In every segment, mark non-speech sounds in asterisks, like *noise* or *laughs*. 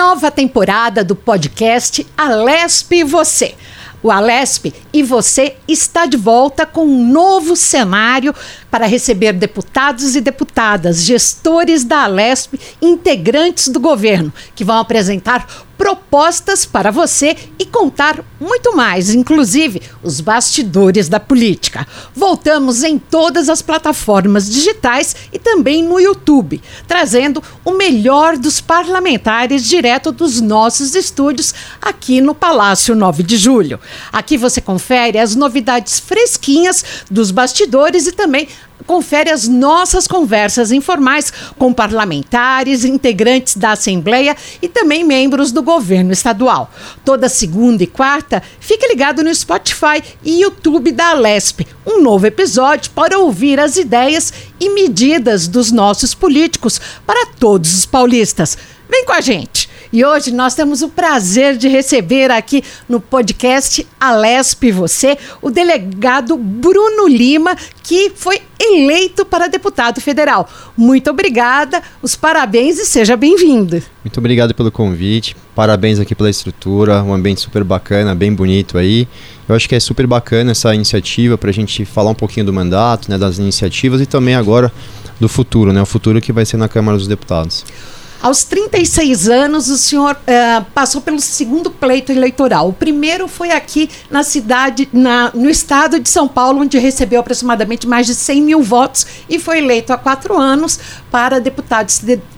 Nova temporada do podcast Alesp e Você. O Alesp e você está de volta com um novo cenário para receber deputados e deputadas, gestores da Alesp, integrantes do governo, que vão apresentar propostas para você e contar muito mais, inclusive os bastidores da política. Voltamos em todas as plataformas digitais e também no YouTube, trazendo o melhor dos parlamentares direto dos nossos estúdios aqui no Palácio 9 de Julho. Aqui você confere as novidades fresquinhas dos bastidores e também confere as nossas conversas informais com parlamentares, integrantes da Assembleia e também membros do governo estadual. Toda segunda e quarta, fique ligado no Spotify e YouTube da Alesp. Um novo episódio para ouvir as ideias e medidas dos nossos políticos para todos os paulistas. Vem com a gente! E hoje nós temos o prazer de receber aqui no podcast Alesp Você o delegado Bruno Lima, que foi eleito para deputado federal. Muito obrigada, os parabéns e seja bem-vindo. Muito obrigado pelo convite, parabéns aqui pela estrutura, um ambiente super bacana, bem bonito aí. Eu acho que é super bacana essa iniciativa para a gente falar um pouquinho do mandato, né, das iniciativas e também agora do futuro, né, o futuro que vai ser na Câmara dos Deputados. Aos 36 anos, o senhor uh, passou pelo segundo pleito eleitoral. O primeiro foi aqui na cidade, na, no estado de São Paulo, onde recebeu aproximadamente mais de 100 mil votos e foi eleito há quatro anos para deputado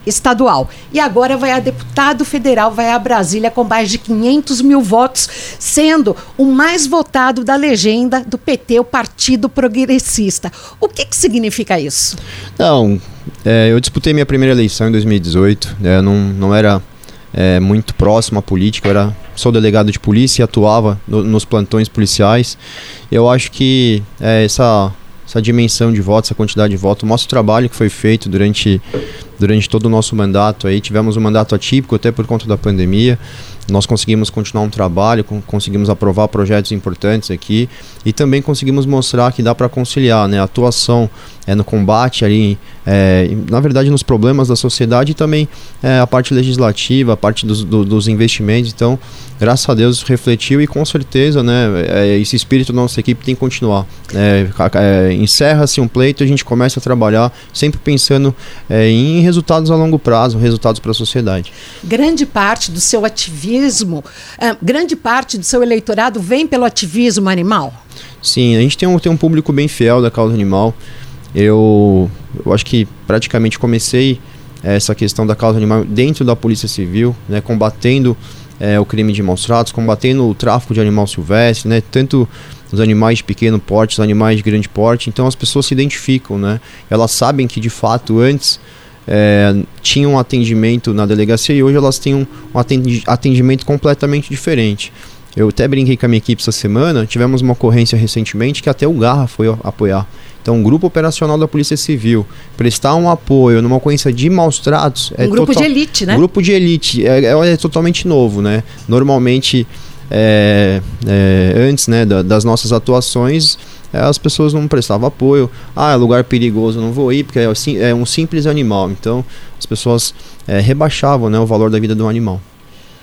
estadual. E agora vai a deputado federal, vai a Brasília com mais de 500 mil votos, sendo o mais votado da legenda do PT, o Partido Progressista. O que, que significa isso? Não, é, eu disputei minha primeira eleição em 2018. Né, não, não era é, muito próximo à política. Eu era, sou delegado de polícia e atuava no, nos plantões policiais. Eu acho que é, essa, essa dimensão de votos, essa quantidade de votos, mostra o trabalho que foi feito durante, durante todo o nosso mandato. Aí tivemos um mandato atípico até por conta da pandemia nós conseguimos continuar um trabalho, conseguimos aprovar projetos importantes aqui e também conseguimos mostrar que dá para conciliar né, a atuação é, no combate ali, é, na verdade nos problemas da sociedade e também é, a parte legislativa, a parte dos, do, dos investimentos. Então, graças a Deus refletiu e com certeza né, é, esse espírito da nossa equipe tem que continuar. É, é, encerra-se um pleito, a gente começa a trabalhar sempre pensando em resultados a longo prazo, resultados para a sociedade. Grande parte do seu ativismo, grande parte do seu eleitorado vem pelo ativismo animal? Sim, a gente tem um, tem um público bem fiel da causa animal. Eu, eu acho que praticamente comecei essa questão da causa animal dentro da Polícia Civil, né, combatendo é, o crime de maus tratos, combatendo o tráfico de animal silvestre, né, tanto os animais de pequeno porte, os animais de grande porte. Então as pessoas se identificam, né? Elas sabem que de fato antes é, tinham um atendimento na delegacia e hoje elas têm um, um atendimento completamente diferente. Eu até brinquei com a minha equipe essa semana, tivemos uma ocorrência recentemente que até o Garra foi apoiar. Então, um grupo operacional da Polícia Civil prestar um apoio numa ocorrência de maus tratos. Um é grupo de elite, né? Grupo de elite. É, é, é totalmente novo, né? Normalmente, é, é, antes né, da, das nossas atuações, as pessoas não prestavam apoio. Ah, é lugar perigoso, não vou ir, porque é, é um simples animal. Então, as pessoas é, rebaixavam né, o valor da vida do animal.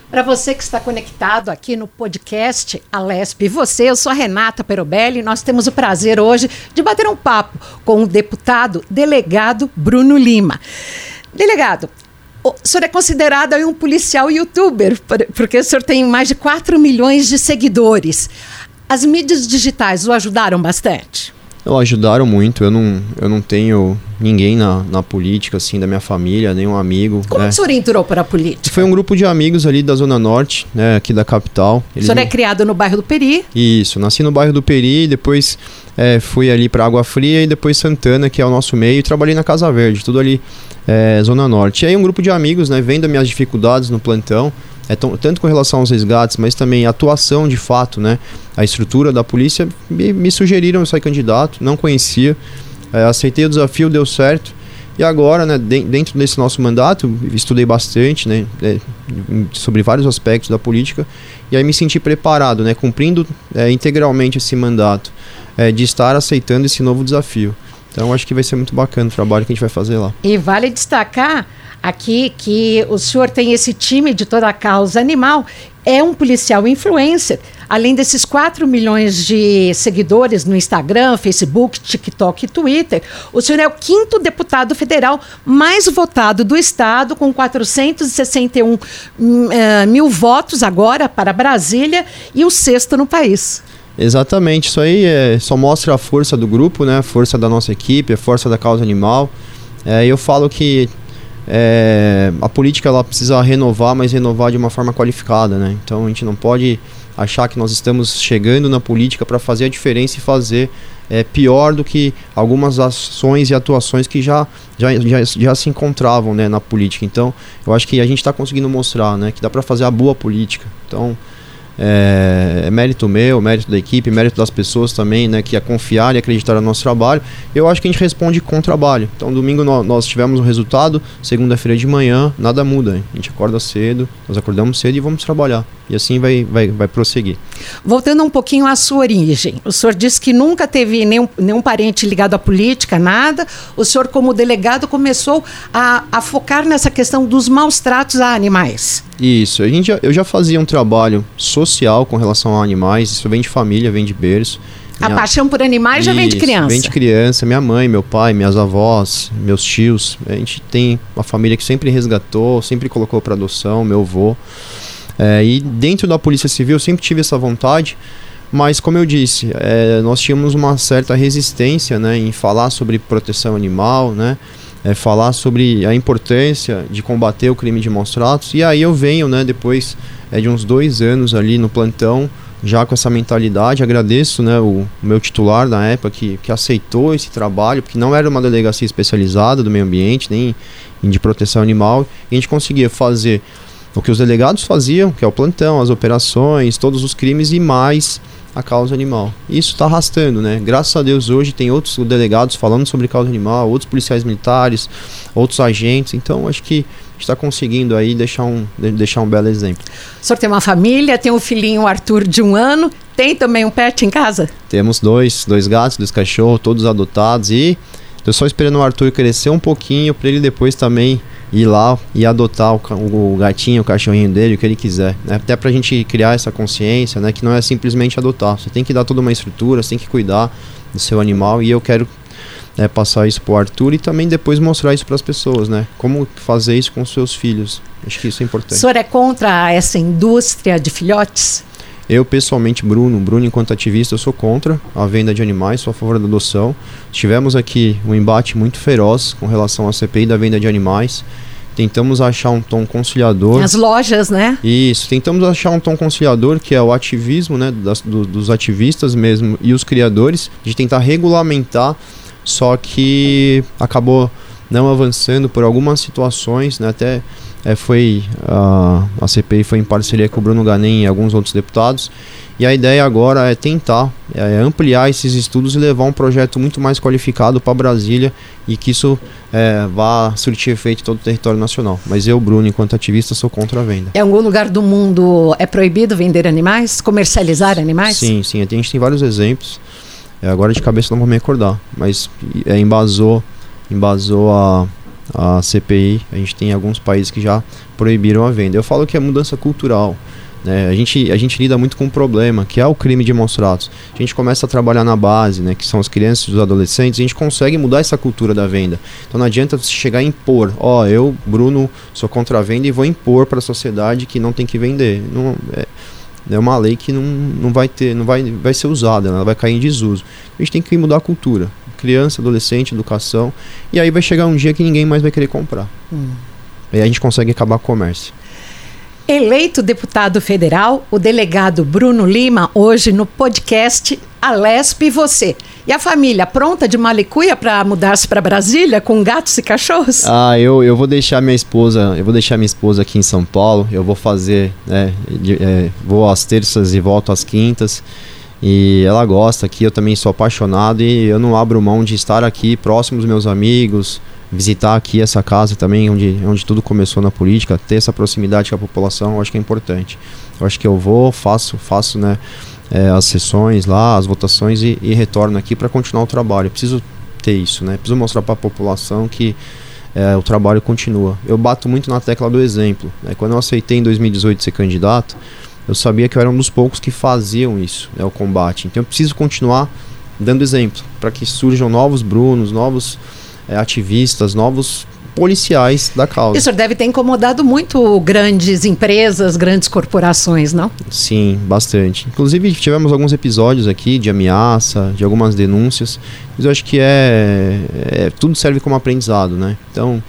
Para você que está conectado aqui no podcast Alesp e você, eu sou a Renata Perobelli e nós temos o prazer hoje de bater um papo com o deputado delegado Bruno Lima. Delegado, o senhor é considerado um policial youtuber, porque o senhor tem mais de 4 milhões de seguidores. As mídias digitais o ajudaram bastante? Eu ajudaram muito. Eu não, eu não tenho ninguém na, na política, assim, da minha família, nenhum amigo. Como né? o senhor entrou para a política? Foi um grupo de amigos ali da Zona Norte, né, aqui da capital. Eles o senhor é criado no bairro do Peri? Isso, nasci no bairro do Peri, depois é, fui ali para Água Fria e depois Santana, que é o nosso meio, e trabalhei na Casa Verde, tudo ali, é, Zona Norte. E aí um grupo de amigos, né, vendo minhas dificuldades no plantão, é tanto com relação aos resgates, mas também a atuação de fato, né? A estrutura da polícia me, me sugeriram ser candidato, não conhecia, é, aceitei o desafio, deu certo. E agora, né, dentro desse nosso mandato, estudei bastante, né, é, sobre vários aspectos da política, e aí me senti preparado, né, cumprindo é, integralmente esse mandato, é, de estar aceitando esse novo desafio. Então acho que vai ser muito bacana o trabalho que a gente vai fazer lá. E vale destacar aqui que o senhor tem esse time de toda a causa animal, é um policial influencer. Além desses 4 milhões de seguidores no Instagram, Facebook, TikTok e Twitter, o senhor é o quinto deputado federal mais votado do Estado, com 461 hum, eh, mil votos agora para Brasília e o sexto no país. Exatamente, isso aí é, só mostra a força do grupo, né? a força da nossa equipe, a força da causa animal. É, eu falo que é, a política ela precisa renovar, mas renovar de uma forma qualificada, né? Então a gente não pode achar que nós estamos chegando na política para fazer a diferença e fazer é, pior do que algumas ações e atuações que já, já, já, já se encontravam né, na política. Então eu acho que a gente está conseguindo mostrar né, que dá para fazer a boa política. Então é, é, mérito meu, mérito da equipe, mérito das pessoas também, né, que a confiar e acreditar no nosso trabalho. Eu acho que a gente responde com trabalho. Então, domingo nós, nós tivemos um resultado, segunda-feira de manhã, nada muda. Hein? A gente acorda cedo, nós acordamos cedo e vamos trabalhar. E assim vai, vai, vai prosseguir. Voltando um pouquinho à sua origem, o senhor disse que nunca teve nenhum, nenhum parente ligado à política, nada. O senhor, como delegado, começou a, a focar nessa questão dos maus tratos a animais. Isso, a gente já, eu já fazia um trabalho social com relação a animais, isso vem de família, vem de berço. Minha... A paixão por animais já vem de criança. Vem de criança, minha mãe, meu pai, minhas avós, meus tios. A gente tem uma família que sempre resgatou, sempre colocou para adoção, meu avô. É, e dentro da Polícia Civil eu sempre tive essa vontade, mas como eu disse, é, nós tínhamos uma certa resistência né, em falar sobre proteção animal, né, é, falar sobre a importância de combater o crime de maus tratos. E aí eu venho, né, depois é, de uns dois anos ali no plantão, já com essa mentalidade, agradeço né, o, meu titular na época que, que aceitou esse trabalho, porque não era uma delegacia especializada do meio ambiente, nem de proteção animal, e a gente conseguia fazer o que os delegados faziam, que é o plantão, as operações, todos os crimes e mais a causa animal. Isso está arrastando, né? Graças a Deus hoje tem outros delegados falando sobre causa animal, outros policiais militares, outros agentes. Então acho que está conseguindo aí deixar um, deixar um belo exemplo. O senhor tem uma família, tem um filhinho Arthur de um ano, tem também um pet em casa? Temos dois, dois gatos, dois cachorros, todos adotados e estou só esperando o Arthur crescer um pouquinho para ele depois também ir lá e adotar o, o, gatinho, o cachorrinho dele, o que ele quiser. Né? Até pra gente criar essa consciência, né? Que não é simplesmente adotar. Você tem que dar toda uma estrutura, você tem que cuidar do seu animal. E eu quero né, passar isso pro Arthur e também depois mostrar isso para as pessoas, né? Como fazer isso com os seus filhos. Acho que isso é importante. O senhor é contra essa indústria de filhotes? Eu, pessoalmente, Bruno, Bruno, enquanto ativista, eu sou contra a venda de animais, sou a favor da adoção. Tivemos aqui um embate muito feroz com relação à CPI da venda de animais. Tentamos achar um tom conciliador. As lojas, né? Isso, tentamos achar um tom conciliador, que é o ativismo né, das, do, dos ativistas mesmo e os criadores, de tentar regulamentar, só que acabou não avançando por algumas situações, né, até é, foi a, a CPI foi em parceria com o Bruno Ganem e alguns outros deputados. E a ideia agora é tentar é, ampliar esses estudos e levar um projeto muito mais qualificado para Brasília e que isso é, vá surtir efeito em todo o território nacional. Mas eu, Bruno, enquanto ativista, sou contra a venda. Em algum lugar do mundo é proibido vender animais, comercializar animais? Sim, sim. A gente tem vários exemplos. É, agora de cabeça não vou me recordar, mas é, embasou, embasou a a CPI, a gente tem alguns países que já proibiram a venda. Eu falo que é mudança cultural. Né? A, gente, a gente lida muito com um problema, que é o crime de maus tratos. A gente começa a trabalhar na base, né, que são as crianças e os adolescentes, e a gente consegue mudar essa cultura da venda. Então não adianta você chegar a impor, ó, oh, eu, Bruno, sou contra a venda e vou impor para a sociedade que não tem que vender. Não, é, é uma lei que não, não vai ter, não vai, vai ser usada, ela vai cair em desuso. A gente tem que mudar a cultura criança, adolescente, educação. E aí vai chegar um dia que ninguém mais vai querer comprar. Hum. Aí a gente consegue acabar com o comércio. Eleito deputado federal, o delegado Bruno Lima, hoje no podcast Alesp e Você. E a família pronta de malicuia para mudar-se para Brasília com gatos e cachorros? Ah, eu, eu vou deixar minha esposa, eu vou deixar minha esposa aqui em São Paulo. Eu vou fazer, né, de, é, vou às terças e volto às quintas. E ela gosta aqui, eu também sou apaixonado e eu não abro mão de estar aqui próximo dos meus amigos, visitar aqui essa casa também, onde, onde tudo começou na política, ter essa proximidade com a população, eu acho que é importante. Eu acho que eu vou, faço, faço né, é, as sessões lá, as votações e, e retorno aqui para continuar o trabalho. Eu preciso ter isso, né? Preciso mostrar para a população que é, o trabalho continua. Eu bato muito na tecla do exemplo. Né? Quando eu aceitei em 2018 ser candidato, eu sabia que eu era um dos poucos que faziam isso, né, o combate. Então eu preciso continuar dando exemplo para que surjam novos Brunos, novos é, ativistas, novos policiais da causa. Isso deve ter incomodado muito grandes empresas, grandes corporações, não? Sim, bastante. Inclusive tivemos alguns episódios aqui de ameaça, de algumas denúncias, mas eu acho que é, é tudo serve como aprendizado, né? Então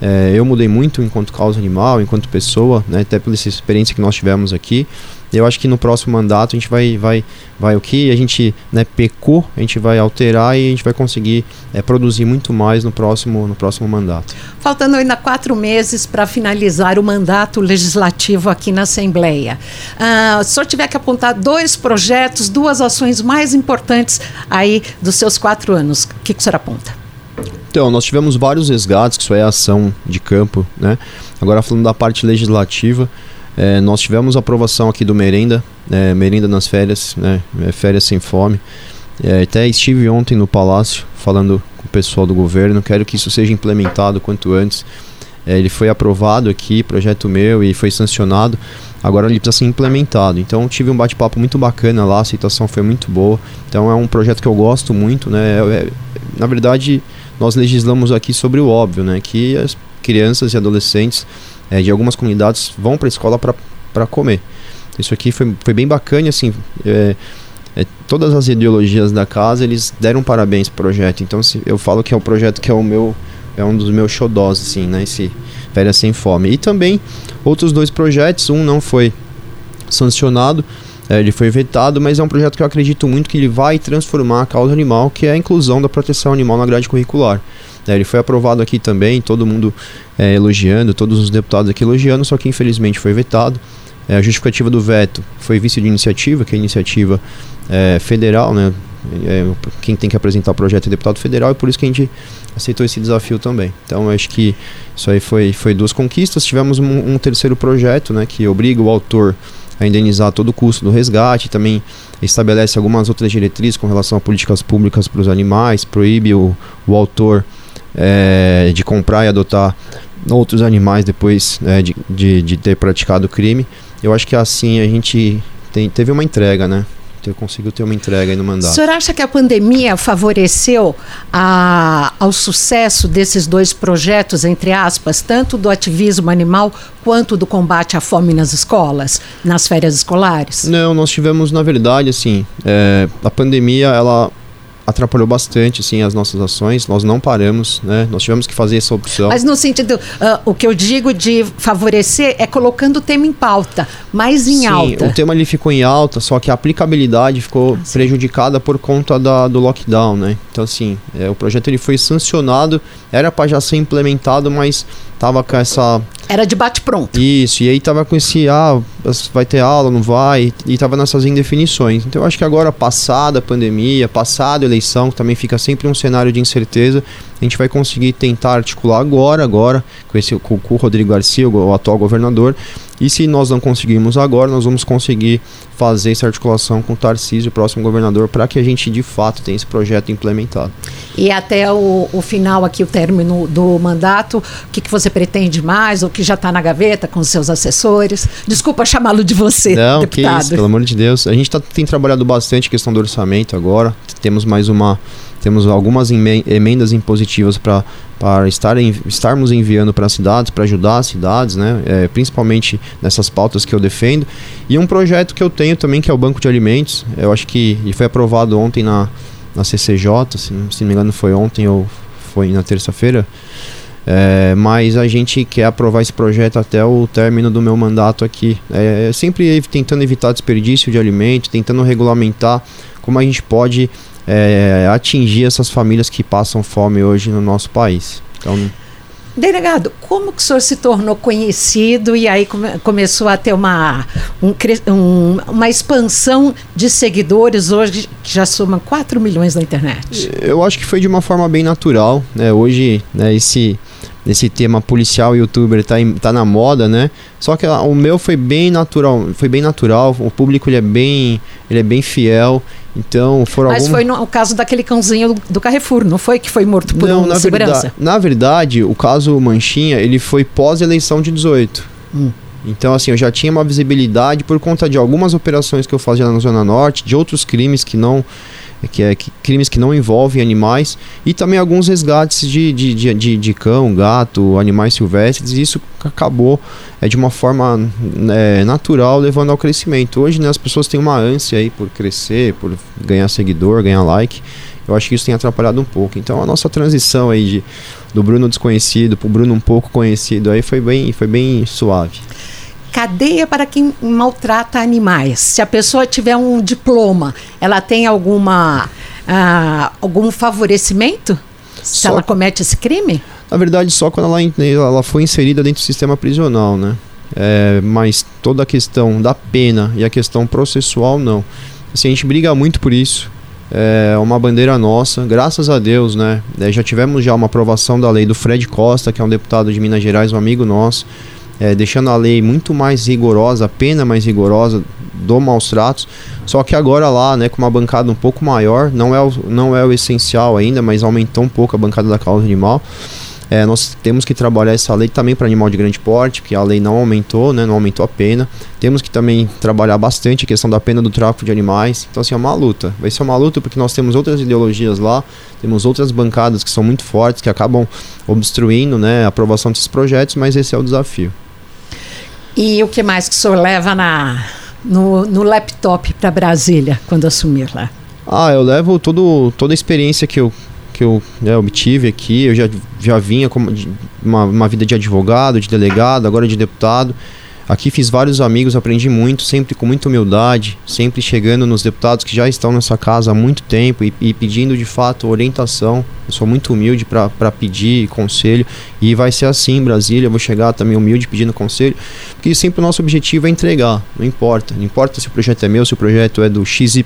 é, eu mudei muito enquanto causa animal, enquanto pessoa, né, até pela experiência que nós tivemos aqui. Eu acho que no próximo mandato a gente vai, vai, vai o que a gente né, pecou, a gente vai alterar e a gente vai conseguir é, produzir muito mais no próximo, no próximo mandato. Faltando ainda quatro meses para finalizar o mandato legislativo aqui na Assembleia. Ah, se o senhor tiver que apontar dois projetos, duas ações mais importantes aí dos seus quatro anos, o que, que o senhor aponta? Então, nós tivemos vários resgates, que isso é ação de campo, né? Agora falando da parte legislativa, é, nós tivemos aprovação aqui do Merenda, é, Merenda nas férias, né? É, férias sem fome. É, até estive ontem no Palácio falando com o pessoal do governo, quero que isso seja implementado quanto antes. É, ele foi aprovado aqui, projeto meu, e foi sancionado. Agora ele precisa ser implementado. Então tive um bate-papo muito bacana lá, a aceitação foi muito boa. Então é um projeto que eu gosto muito, né? É, na verdade, nós legislamos aqui sobre o óbvio, né? Que as crianças e adolescentes é, de algumas comunidades vão para a escola para comer. Isso aqui foi, foi bem bacana, assim. É, é, todas as ideologias da casa eles deram parabéns pro projeto. Então se, eu falo que é o projeto que é o meu é um dos meus xodós, assim, né? Esse Férias Sem Fome. E também outros dois projetos, um não foi sancionado, é, ele foi vetado, mas é um projeto que eu acredito muito que ele vai transformar a causa animal, que é a inclusão da proteção animal na grade curricular. É, ele foi aprovado aqui também, todo mundo é, elogiando, todos os deputados aqui elogiando, só que infelizmente foi vetado. É, a justificativa do veto foi vice de iniciativa, que é iniciativa é, federal, né? É, quem tem que apresentar o projeto é deputado federal, e por isso que a gente aceitou esse desafio também. Então, acho que isso aí foi, foi duas conquistas. Tivemos um, um terceiro projeto, né, que obriga o autor a indenizar todo o custo do resgate, também estabelece algumas outras diretrizes com relação a políticas públicas para os animais, proíbe o, o autor é, de comprar e adotar outros animais depois é, de, de, de, ter praticado o crime. Eu acho que assim a gente tem, teve uma entrega, né? Eu consigo ter uma entrega aí no mandato. O senhor acha que a pandemia favoreceu a, ao sucesso desses dois projetos, entre aspas, tanto do ativismo animal quanto do combate à fome nas escolas, nas férias escolares? Não, nós tivemos, na verdade, assim, é, a pandemia, ela atrapalhou bastante assim as nossas ações. Nós não paramos, né? Nós tivemos que fazer essa opção. Mas no sentido, uh, o que eu digo de favorecer é colocando o tema em pauta, mais em sim, alta. o tema ele ficou em alta, só que a aplicabilidade ficou ah, prejudicada por conta da, do lockdown, né? Então assim, é, o projeto ele foi sancionado, era para já ser implementado, mas tava com essa era de bate-pronto. Isso, e aí tava com esse, ah, vai ter aula, não vai, e tava nessas indefinições. Então eu acho que agora, passada a pandemia, passada a eleição, que também fica sempre um cenário de incerteza, a gente vai conseguir tentar articular agora, agora, com, esse, com, o Rodrigo Garcia, o atual governador, e se nós não conseguirmos agora, nós vamos conseguir fazer essa articulação com o Tarcísio, o próximo governador, para que a gente de fato tenha esse projeto implementado. E até o, o final aqui, o término do mandato, o que, que você pretende mais, o que já está na gaveta com os seus assessores? Desculpa chamá-lo de você, Não, deputado. que isso, pelo amor de Deus. A gente tá, tem trabalhado bastante questão do orçamento agora, temos mais uma temos algumas emendas impositivas para para estar em, estarmos enviando para as cidades, para ajudar as cidades, né? É, principalmente nessas pautas que eu defendo. E um projeto que eu tenho também, que é o Banco de Alimentos. Eu acho que ele foi aprovado ontem na, na CCJ, se, se não me engano foi ontem ou foi na terça-feira. É, mas a gente quer aprovar esse projeto até o término do meu mandato aqui. É, sempre tentando evitar desperdício de alimento, tentando regulamentar como a gente pode é, atingir essas famílias que passam fome hoje no nosso país. Então, Delegado, como que o senhor se tornou conhecido e aí come, começou a ter uma, um, um, uma expansão de seguidores hoje que já somam 4 milhões na internet? Eu acho que foi de uma forma bem natural. Né? Hoje, né, esse, esse tema policial youtuber tá, em, tá na moda, né? Só que o meu foi bem natural, foi bem natural. O público ele é bem, ele é bem fiel Então, foram Mas foi no caso daquele cãozinho do Carrefour, não foi que foi morto por não, um na segurança? Verdade, na verdade, o caso Manchinha, ele foi pós-eleição de 18. Hum. Então, assim, eu já tinha uma visibilidade por conta de algumas operações que eu fazia na Zona Norte, de outros crimes que não que é que, crimes que não envolvem animais e também alguns resgates de, de, de, de, de cão, gato, animais silvestres. E isso acabou é, de uma forma é, natural levando ao crescimento. Hoje né, as pessoas têm uma ânsia aí por crescer, por ganhar seguidor, ganhar like. Eu acho que isso tem atrapalhado um pouco. Então a nossa transição aí de, do Bruno desconhecido para o Bruno um pouco conhecido aí foi bem, foi bem suave cadeia para quem maltrata animais. Se a pessoa tiver um diploma, ela tem alguma uh, algum favorecimento? Se só, ela comete esse crime? Na verdade, só quando ela, ela foi inserida dentro do sistema prisional, né? É, mas toda a questão da pena e a questão processual, não. Assim, a gente briga muito por isso. É uma bandeira nossa, graças a Deus, né? É, já tivemos já uma aprovação da lei do Fred Costa, que é um deputado de Minas Gerais, um amigo nosso é, deixando a lei muito mais rigorosa, a pena mais rigorosa do maus tratos. Só que agora lá, né, com uma bancada um pouco maior, não é o, não é o essencial ainda, mas aumentou um pouco a bancada da causa animal. É, nós temos que trabalhar essa lei também para animal de grande porte, porque a lei não aumentou, né, não aumentou a pena. Temos que também trabalhar bastante a questão da pena do tráfico de animais. Então, assim, é uma luta. Vai ser uma luta porque nós temos outras ideologias lá, temos outras bancadas que são muito fortes, que acabam obstruindo né, a aprovação desses projetos, mas esse é o desafio. E o que mais que o senhor leva na, no, no laptop para Brasília quando assumir lá? Ah, eu levo todo, toda a experiência que eu, que eu né, obtive aqui. Eu já, já vinha com uma, uma vida de advogado, de delegado, agora de deputado. Aqui fiz vários amigos, aprendi muito, sempre com muita humildade, sempre chegando nos deputados que já estão nessa casa há muito tempo e, e pedindo de fato orientação. Eu sou muito humilde para pedir conselho e vai ser assim em Brasília. Eu vou chegar também humilde pedindo conselho, porque sempre o nosso objetivo é entregar, não importa. Não importa se o projeto é meu, se o projeto é do XYZ,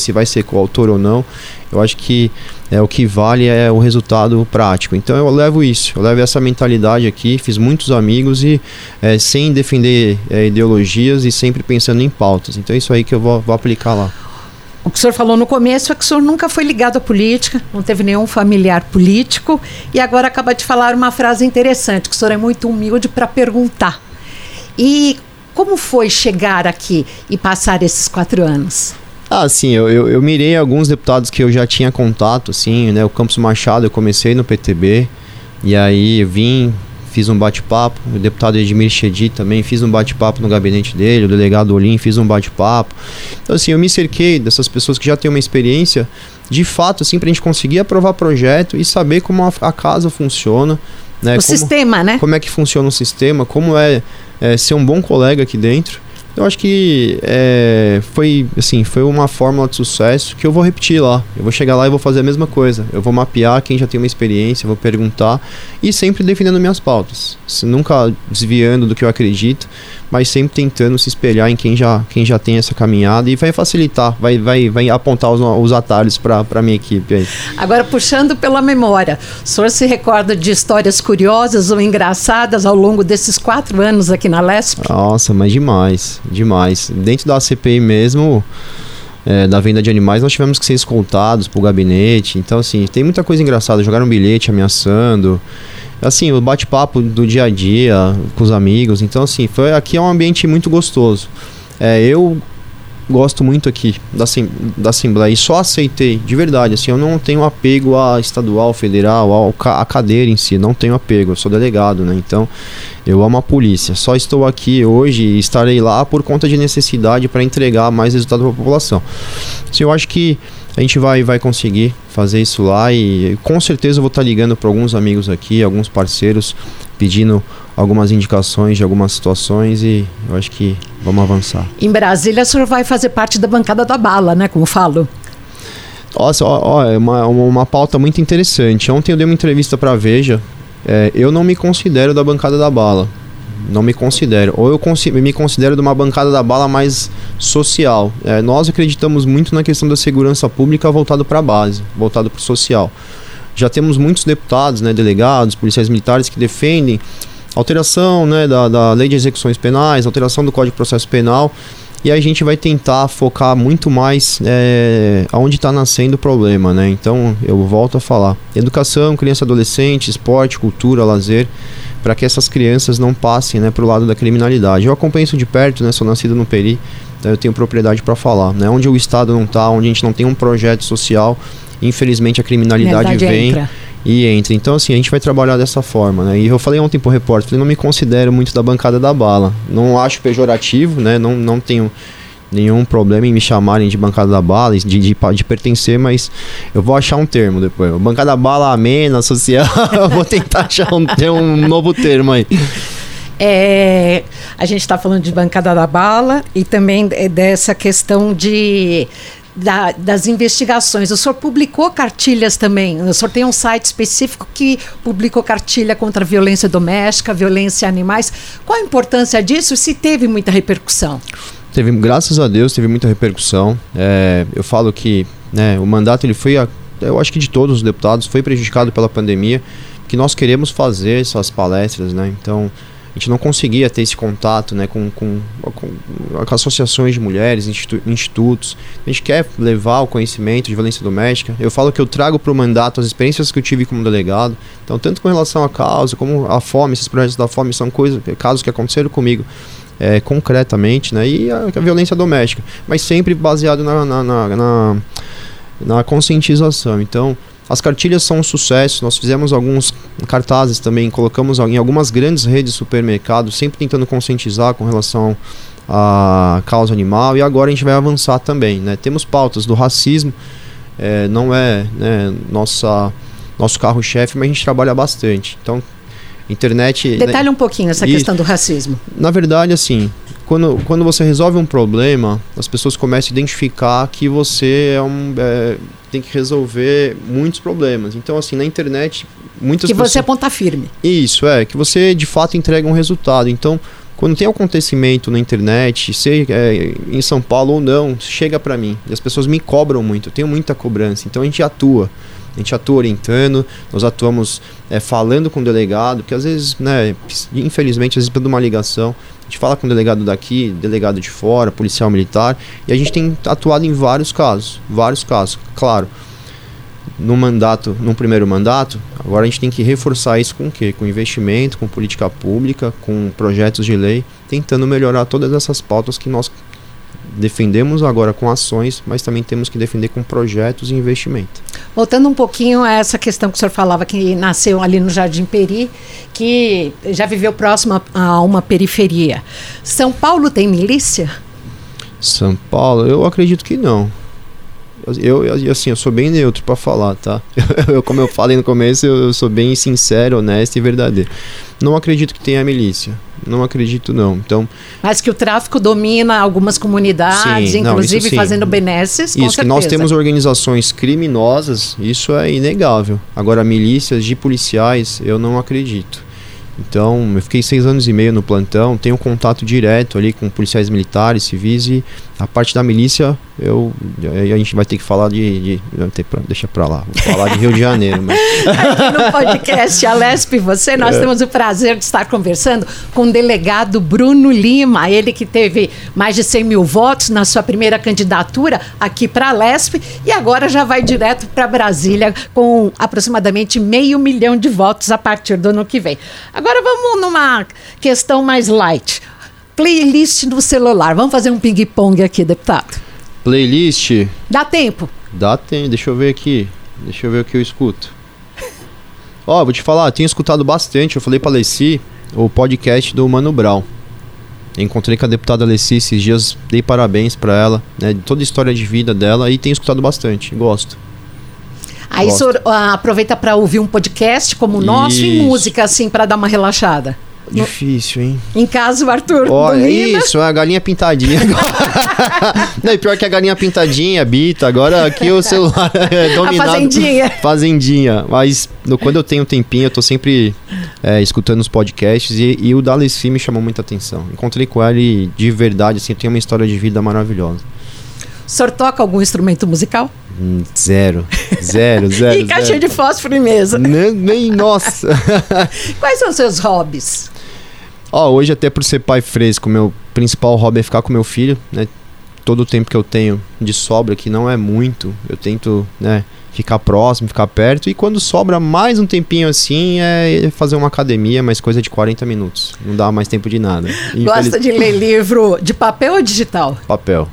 se vai ser coautor ou não. Eu acho que é, o que vale é o resultado prático. Então eu levo isso, eu levo essa mentalidade aqui, fiz muitos amigos e é, sem defender é, ideologias e sempre pensando em pautas. Então é isso aí que eu vou, vou aplicar lá. O que o senhor falou no começo é que o senhor nunca foi ligado à política, não teve nenhum familiar político e agora acaba de falar uma frase interessante, que o senhor é muito humilde para perguntar. E como foi chegar aqui e passar esses quatro anos? Ah, sim, eu, eu, eu, mirei alguns deputados que eu já tinha contato, assim, né? O Campos Machado, eu comecei no PTB, e aí vim, fiz um bate-papo. O deputado Edmir Chedi também, fiz um bate-papo no gabinete dele, o delegado Olim, fiz um bate-papo. Então, assim, eu me cerquei dessas pessoas que já têm uma experiência, de fato, assim, pra gente conseguir aprovar projeto e saber como a, a casa funciona. Né? O como, sistema, né? Como é que funciona o sistema, como é, é ser um bom colega aqui dentro. Eu acho que é, foi assim, foi uma fórmula de sucesso que eu vou repetir lá. Eu vou chegar lá e vou fazer a mesma coisa. Eu vou mapear quem já tem uma experiência, vou perguntar e sempre defendendo minhas pautas. Nunca desviando do que eu acredito, mas sempre tentando se espelhar em quem já, quem já tem essa caminhada e vai facilitar, vai, vai, vai apontar os, os atalhos para a minha equipe. Aí. Agora, puxando pela memória, o senhor se recorda de histórias curiosas ou engraçadas ao longo desses quatro anos aqui na LESP? Nossa, mas demais demais. Dentro da CPI mesmo, é, da venda de animais, nós tivemos que ser escoltados pro gabinete. Então, assim, tem muita coisa engraçada. Jogaram um bilhete ameaçando. Assim, o bate-papo do dia a dia com os amigos. Então, assim, foi, aqui é um ambiente muito gostoso. É, eu gosto muito aqui da, da Assembleia e só aceitei, de verdade, assim, eu não tenho apego a estadual, federal, ao, a cadeira em si, não tenho apego, eu sou delegado, né? Então, eu amo a polícia. Só estou aqui hoje e estarei lá por conta de necessidade para entregar mais resultado para a população. Assim, eu acho que a gente vai, vai conseguir fazer isso lá e com certeza eu vou estar ligando para alguns amigos aqui, alguns parceiros, pedindo algumas indicações de algumas situações e eu acho que vamos avançar. Em Brasília, o senhor vai fazer parte da bancada da bala, né? Como falo. Nossa, ó, ó, é uma, uma pauta muito interessante. Ontem eu dei uma entrevista para a Veja. É, eu não me considero da bancada da bala. Não me considero. Ou eu me considero de uma bancada da bala mais social. É, nós acreditamos muito na questão da segurança pública voltado para a base, voltado para o social. Já temos muitos deputados, né, delegados, policiais militares que defendem alteração né, da, da lei de execuções penais, alteração do Código de Processo Penal. e a gente vai tentar focar muito mais é, aonde está nascendo o problema, né? Então eu volto a falar: educação, criança, adolescente, esporte, cultura, lazer, para que essas crianças não passem, né, para o lado da criminalidade. Eu acompanho isso de perto, né? Sou nascido no Peri, então eu tenho propriedade para falar, né? Onde o Estado não está, onde a gente não tem um projeto social, infelizmente a criminalidade vem. Entra e entra. Então, assim, a gente vai trabalhar dessa forma, né? E eu falei ontem pro repórter, falei, não me considero muito da bancada da bala. Não acho pejorativo, né? Não, não tenho nenhum problema em me chamarem de bancada da bala, de, de, de pertencer, mas eu vou achar um termo depois. Bancada da bala amena, social, *laughs* eu vou tentar achar um, ter um novo termo aí. É, a gente está falando de bancada da bala e também dessa questão de da, das investigações. O senhor publicou cartilhas também. O senhor tem um site específico que publicou cartilha contra a violência doméstica, violência animais. Qual a importância disso se teve muita repercussão? Teve, graças a Deus, teve muita repercussão. É, eu falo que né, o mandato ele foi, a, eu acho que de todos os deputados, foi prejudicado pela pandemia, que nós queremos fazer essas palestras, né? Então a gente não conseguia ter esse contato né, com, com, com, com associações de mulheres, institu institutos. A gente quer levar o conhecimento de violência doméstica. Eu falo que eu trago para o mandato as experiências que eu tive como delegado. Então, tanto com relação à causa, como a fome, esses projetos da fome são coisas, casos que aconteceram comigo. É, concretamente, né? E a, a, violência doméstica, mas sempre baseado na, na, na, na, na conscientização. Então, as cartilhas são um sucesso, nós fizemos alguns cartazes também, colocamos em algumas grandes redes de supermercados, sempre tentando conscientizar com relação à causa animal e agora a gente vai avançar também. Né? Temos pautas do racismo, é, não é né, nossa, nosso carro-chefe, mas a gente trabalha bastante. Então, internet. Né, Detalhe né, um pouquinho essa e, questão do racismo. Na verdade, assim, quando, quando você resolve um problema, as pessoas começam a identificar que você é um, é, tem que resolver muitos problemas. Então, assim, na internet, muitas Que pessoas... você aponta firme. Isso, é, que você de fato entrega um resultado. Então, quando tem acontecimento na internet, seja é, em São Paulo ou não, chega para mim. E as pessoas me cobram muito, eu tenho muita cobrança. Então, a gente atua. A gente atua orientando, nós atuamos é, falando com o delegado, porque às vezes, né, infelizmente, às vezes pela uma ligação, a gente fala com o delegado daqui, delegado de fora, policial militar, e a gente tem atuado em vários casos, vários casos, claro. No mandato, no primeiro mandato, agora a gente tem que reforçar isso com o quê? Com investimento, com política pública, com projetos de lei, tentando melhorar todas essas pautas que nós defendemos agora com ações, mas também temos que defender com projetos e investimento. Voltando um pouquinho a essa questão que o senhor falava que nasceu ali no Jardim Peri, que já viveu próximo a uma periferia. São Paulo tem milícia? São Paulo, eu acredito que não. Eu, eu assim, eu sou bem neutro para falar, tá? *laughs* Eu, como eu falei no começo, eu, eu sou bem sincero, honesto e verdadeiro. Não acredito que tenha milícia. Não acredito, não. Então, Mas que o tráfico domina algumas comunidades, sim, inclusive não, fazendo benesses. Isso, que nós temos organizações criminosas, isso é inegável. Agora, milícias de policiais, eu não acredito. Então, eu fiquei seis anos e meio no plantão, tenho contato direto ali com policiais militares, civis e a parte da milícia, eu, a gente vai ter que falar de. de deixa pra lá, vou falar de Rio de Janeiro. Mas... Aqui no podcast Alesp Você, nós é. temos o prazer de estar conversando com o delegado Bruno Lima, ele que teve mais de 100 mil votos na sua primeira candidatura aqui para a Alesp e agora já vai direto para Brasília com aproximadamente meio milhão de votos a partir do ano que vem. Agora vamos numa questão mais light playlist no celular. Vamos fazer um ping-pong aqui, deputado. Playlist? Dá tempo? Dá tempo. Deixa eu ver aqui. Deixa eu ver o que eu escuto. Ó, oh, vou te falar, tenho escutado bastante. Eu falei pra Alessi o podcast do Mano Brown. Encontrei com a deputada Alessi esses dias, dei parabéns para ela, né, toda a história de vida dela e tenho escutado bastante, gosto. Aí o senhor uh, aproveita para ouvir um podcast como o nosso Isso. e música assim para dar uma relaxada. Difícil, hein? Em casa, o Arthur. Olha, isso, é a galinha pintadinha. *laughs* Não, e pior que a galinha pintadinha, Bita. Agora aqui o celular é dominado. A fazendinha. Fazendinha. Mas no, quando eu tenho um tempinho, eu tô sempre é, escutando os podcasts e, e o Dalessi me chamou muita atenção. Encontrei com ele de verdade, assim, tem uma história de vida maravilhosa. O senhor toca algum instrumento musical? Hum, zero. Zero, *laughs* zero. e caixinha de fósforo em mesa. Nem, nem nossa. *laughs* Quais são os seus hobbies? Ó, hoje até por ser pai fresco, meu principal hobby é ficar com meu filho, né? Todo o tempo que eu tenho de sobra, que não é muito, eu tento, né, ficar próximo, ficar perto. E quando sobra mais um tempinho assim, é fazer uma academia, mas coisa de 40 minutos. Não dá mais tempo de nada. Gosta de ler livro de papel ou digital? Papel.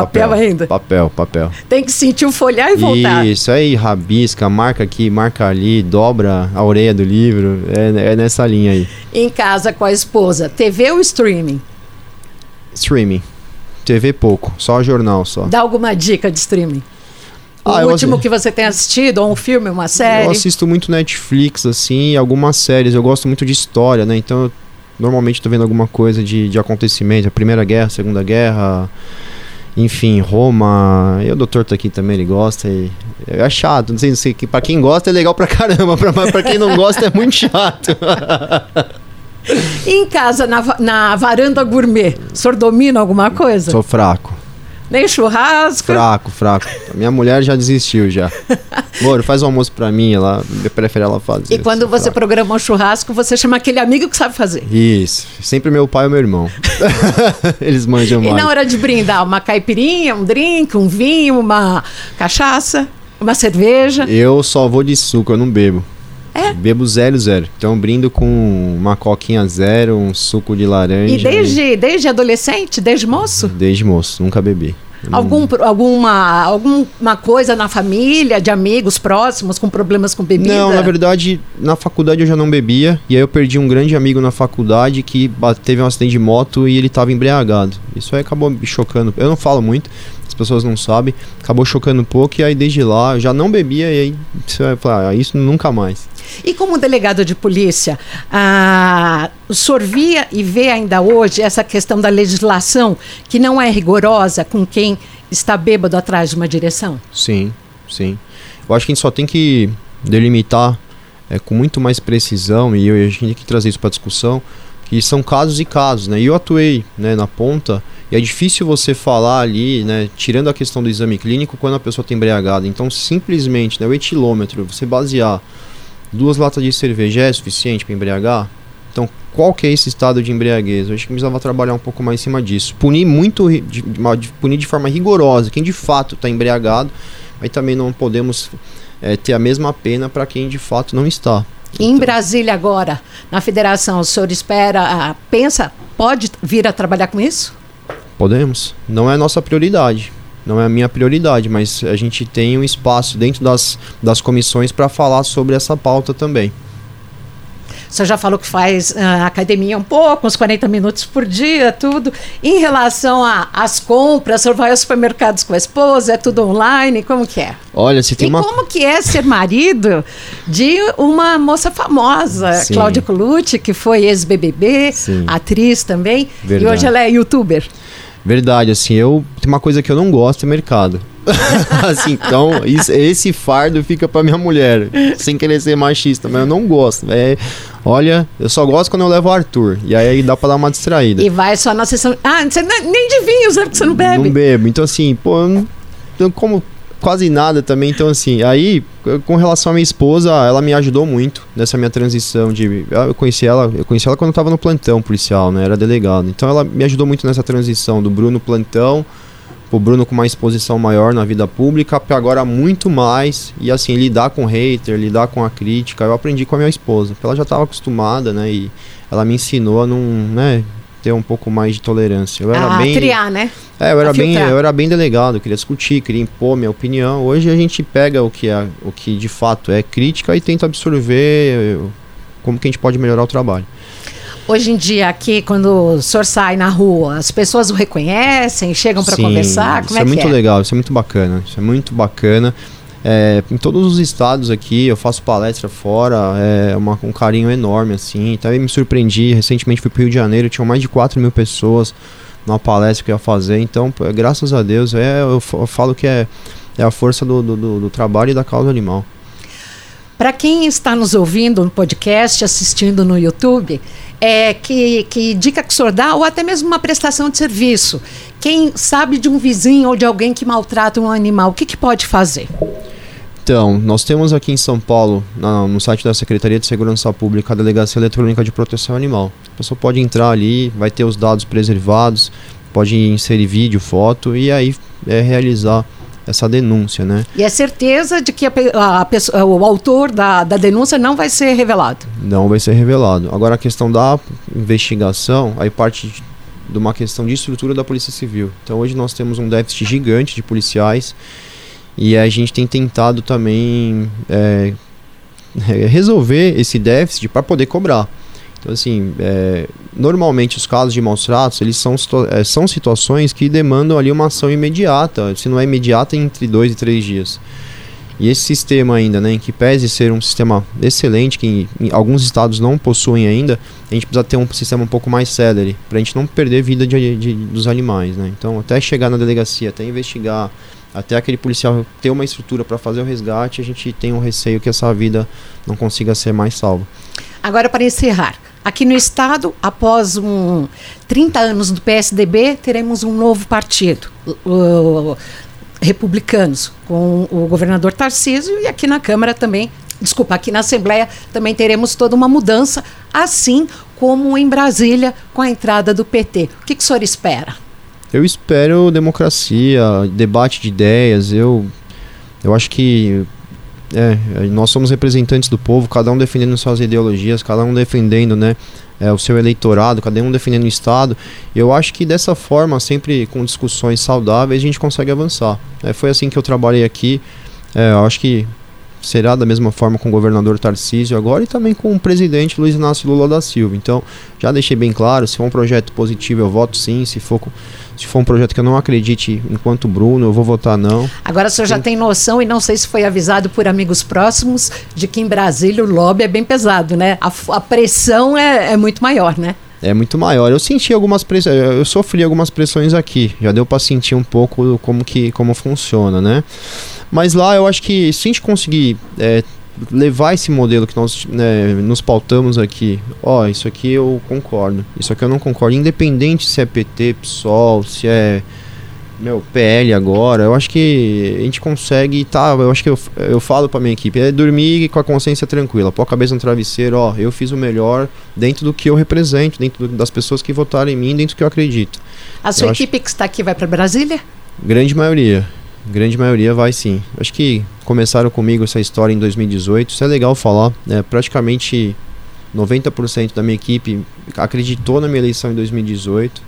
Papel, ainda? Papel, papel. Tem que sentir o folhar e voltar. Isso aí, rabisca, marca aqui, marca ali, dobra a orelha do livro. É, é nessa linha aí. Em casa com a esposa, TV ou streaming? Streaming. TV pouco, só jornal só. Dá alguma dica de streaming? Ah, o último que você tem assistido, ou um filme, uma série? Eu assisto muito Netflix, assim, algumas séries. Eu gosto muito de história, né? Então, eu, normalmente estou vendo alguma coisa de, de acontecimento. A Primeira Guerra, a Segunda Guerra, enfim, Roma. E o doutor tá aqui também, ele gosta. E é chato, não sei, não sei. Pra quem gosta é legal pra caramba, *laughs* pra, pra quem não gosta é muito chato. *laughs* em casa, na, na varanda gourmet, o senhor domina alguma coisa? Sou fraco. Nem churrasco? Fraco, fraco. Minha mulher já desistiu já. Moro, faz um almoço pra mim, ela prefere ela fazer. E quando você fraco. programa um churrasco, você chama aquele amigo que sabe fazer. Isso. Sempre meu pai ou meu irmão. *laughs* Eles manjam mais. E na hora de brindar, uma caipirinha, um drink, um vinho, uma cachaça, uma cerveja? Eu só vou de suco, eu não bebo. É? Bebo zero, zero. Então brindo com uma coquinha zero, um suco de laranja. E desde, e... desde adolescente? Desde moço? Desde moço, nunca bebi. Algum, alguma, alguma coisa na família, de amigos próximos com problemas com bebida? Não, na verdade, na faculdade eu já não bebia. E aí eu perdi um grande amigo na faculdade que teve um acidente de moto e ele estava embriagado. Isso aí acabou me chocando. Eu não falo muito, as pessoas não sabem. Acabou chocando um pouco e aí desde lá eu já não bebia e aí você vai falar, ah, isso nunca mais. E como delegado de polícia, ah, o senhor via e vê ainda hoje essa questão da legislação que não é rigorosa com quem está bêbado atrás de uma direção? Sim, sim. Eu acho que a gente só tem que delimitar é, com muito mais precisão e, eu, a gente tem que trazer isso para discussão que são casos e casos, né? E eu atuei né, na ponta e é difícil você falar ali, né, tirando a questão do exame clínico quando a pessoa está embriagada. Então, simplesmente, né, o etilômetro, você basear duas latas de cerveja é suficiente para embriagar? Então, qual que é esse estado de embriaguez? Eu acho que precisava trabalhar um pouco mais em cima disso. Punir muito, de, de, punir de forma rigorosa quem de fato está embriagado, mas também não podemos é, ter a mesma pena para quem de fato não está. Em então, Brasília agora, na federação, o senhor espera, pensa, pode vir a trabalhar com isso? Podemos. Não é nossa prioridade não é a minha prioridade, mas a gente tem um espaço dentro das, das comissões para falar sobre essa pauta também. Você já falou que faz uh, academia um pouco, uns 40 minutos por dia, tudo. Em relação às compras, você vai aos supermercados com a esposa, é tudo online, como que é? Olha, se tem e uma... como que é ser marido de uma moça famosa, Sim. Cláudia Colucci, que foi ex-BBB, atriz também, Verdade. e hoje ela é youtuber. Verdade, assim, eu tem uma coisa que eu não gosto é mercado. *laughs* assim, então, isso, esse fardo fica pra minha mulher, sem querer ser machista, mas eu não gosto. É, olha, eu só gosto quando eu levo o Arthur. E aí dá pra dar uma distraída. E vai só na sessão. Ah, você nem de vinhos, né? Porque você não bebe. Não bebo. Então, assim, pô, eu não, como quase nada também. Então, assim, aí, com relação à minha esposa, ela me ajudou muito nessa minha transição de. Eu conheci ela, eu conheci ela quando eu tava no plantão policial, né? Era delegado. Então ela me ajudou muito nessa transição do Bruno plantão o Bruno com uma exposição maior na vida pública, agora muito mais. E assim, lidar com hater, lidar com a crítica, eu aprendi com a minha esposa. Ela já estava acostumada, né? E ela me ensinou a não, né? Ter um pouco mais de tolerância. Eu era a bem triar, né? É, eu era bem, eu era bem delegado, queria discutir, queria impor minha opinião. Hoje a gente pega o que é, o que de fato é crítica e tenta absorver como que a gente pode melhorar o trabalho. Hoje em dia, aqui, quando o senhor sai na rua, as pessoas o reconhecem, chegam para conversar? Como isso é, é muito é? legal, isso é muito bacana. Isso é muito bacana. É, em todos os estados aqui, eu faço palestra fora, é uma, um carinho enorme, assim. Também me surpreendi, recentemente fui para o Rio de Janeiro, tinham mais de 4 mil pessoas numa palestra que eu ia fazer. Então, graças a Deus, é, eu, eu falo que é, é a força do, do, do trabalho e da causa animal. Para quem está nos ouvindo no podcast, assistindo no YouTube, é, que, que dica que o senhor dá, ou até mesmo uma prestação de serviço. Quem sabe de um vizinho ou de alguém que maltrata um animal, o que, que pode fazer? Então, nós temos aqui em São Paulo, na, no site da Secretaria de Segurança Pública, a Delegacia Eletrônica de Proteção Animal. A pessoa pode entrar ali, vai ter os dados preservados, pode inserir vídeo, foto e aí é, realizar essa denúncia, né? E é certeza de que a, a pessoa, o autor da, da denúncia não vai ser revelado? Não vai ser revelado. Agora a questão da investigação, aí parte de uma questão de estrutura da Polícia Civil. Então hoje nós temos um déficit gigante de policiais e a gente tem tentado também é, resolver esse déficit para poder cobrar. Então, assim, é, normalmente os casos de maus tratos, eles são, é, são situações que demandam ali uma ação imediata, se não é imediata, entre dois e três dias. E esse sistema ainda, né, que pese ser um sistema excelente, que alguns estados não possuem ainda, a gente precisa ter um sistema um pouco mais célere, para a gente não perder vida de, de, dos animais, né. Então, até chegar na delegacia, até investigar, até aquele policial ter uma estrutura para fazer o resgate, a gente tem um receio que essa vida não consiga ser mais salva. Agora, para encerrar, aqui no Estado, após um 30 anos do PSDB, teremos um novo partido, uh, republicanos, com o governador Tarcísio, e aqui na Câmara também, desculpa, aqui na Assembleia também teremos toda uma mudança, assim como em Brasília, com a entrada do PT. O que, que o senhor espera? Eu espero democracia, debate de ideias. Eu, eu acho que é, nós somos representantes do povo, cada um defendendo suas ideologias, cada um defendendo né, é, o seu eleitorado, cada um defendendo o Estado. Eu acho que dessa forma, sempre com discussões saudáveis, a gente consegue avançar. É, foi assim que eu trabalhei aqui. É, eu acho que será da mesma forma com o governador Tarcísio agora e também com o presidente Luiz Inácio Lula da Silva. Então, já deixei bem claro, se for um projeto positivo eu voto sim, se for, se for um projeto que eu não acredite enquanto Bruno, eu vou votar não. Agora o senhor já tem noção e não sei se foi avisado por amigos próximos de que em Brasília o lobby é bem pesado, né? A, a pressão é, é muito maior, né? É muito maior. Eu senti algumas pressões, eu sofri algumas pressões aqui. Já deu para sentir um pouco como que como funciona, né? Mas lá eu acho que se a gente conseguir é, levar esse modelo que nós né, nos pautamos aqui, ó, isso aqui eu concordo, isso aqui eu não concordo, independente se é PT, PSOL, se é meu PL agora, eu acho que a gente consegue, tá, eu acho que eu, eu falo para minha equipe, é dormir com a consciência tranquila, pôr a cabeça no travesseiro, ó, eu fiz o melhor dentro do que eu represento, dentro das pessoas que votaram em mim, dentro do que eu acredito. A sua eu equipe acho... que está aqui vai para Brasília? Grande maioria grande maioria vai sim. Acho que começaram comigo essa história em 2018. Isso é legal falar. Né? Praticamente 90% da minha equipe acreditou na minha eleição em 2018.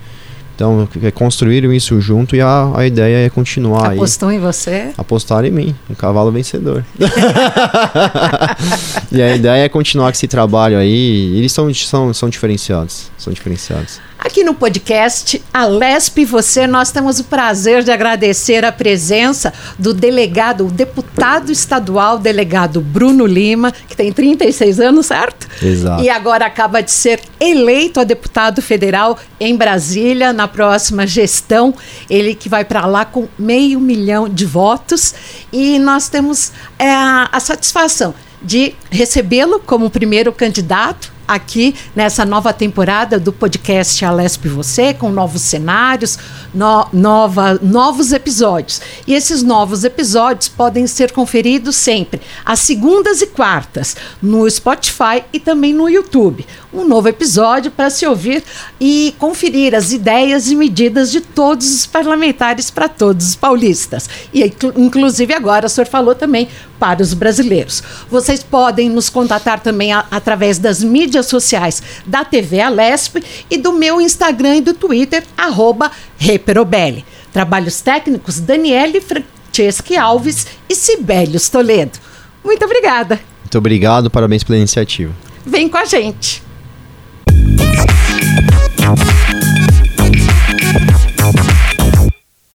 Então, é, construíram isso junto e a, a ideia é continuar Apostou aí. em você? Apostar em mim, um cavalo vencedor. *laughs* *laughs* e a ideia é continuar com esse trabalho aí. Eles são, são, são diferenciados. São diferenciados. Aqui no podcast A Lesp e Você, nós temos o prazer de agradecer a presença do delegado, o deputado estadual, delegado Bruno Lima, que tem 36 anos, certo? Exato. E agora acaba de ser eleito a deputado federal em Brasília na próxima gestão. Ele que vai para lá com meio milhão de votos. E nós temos é, a satisfação de recebê-lo como primeiro candidato aqui nessa nova temporada do podcast Alesp Você, com novos cenários, no, nova, novos episódios. E esses novos episódios podem ser conferidos sempre às segundas e quartas no Spotify e também no YouTube. Um novo episódio para se ouvir e conferir as ideias e medidas de todos os parlamentares para todos os paulistas. E inclusive agora o senhor falou também para os brasileiros. Vocês podem nos contatar também a, através das mídias sociais da TV Alesp e do meu Instagram e do Twitter, arroba Reperobelli. Trabalhos técnicos Daniele Franceschi Alves e Sibelius Toledo. Muito obrigada. Muito obrigado, parabéns pela iniciativa. Vem com a gente.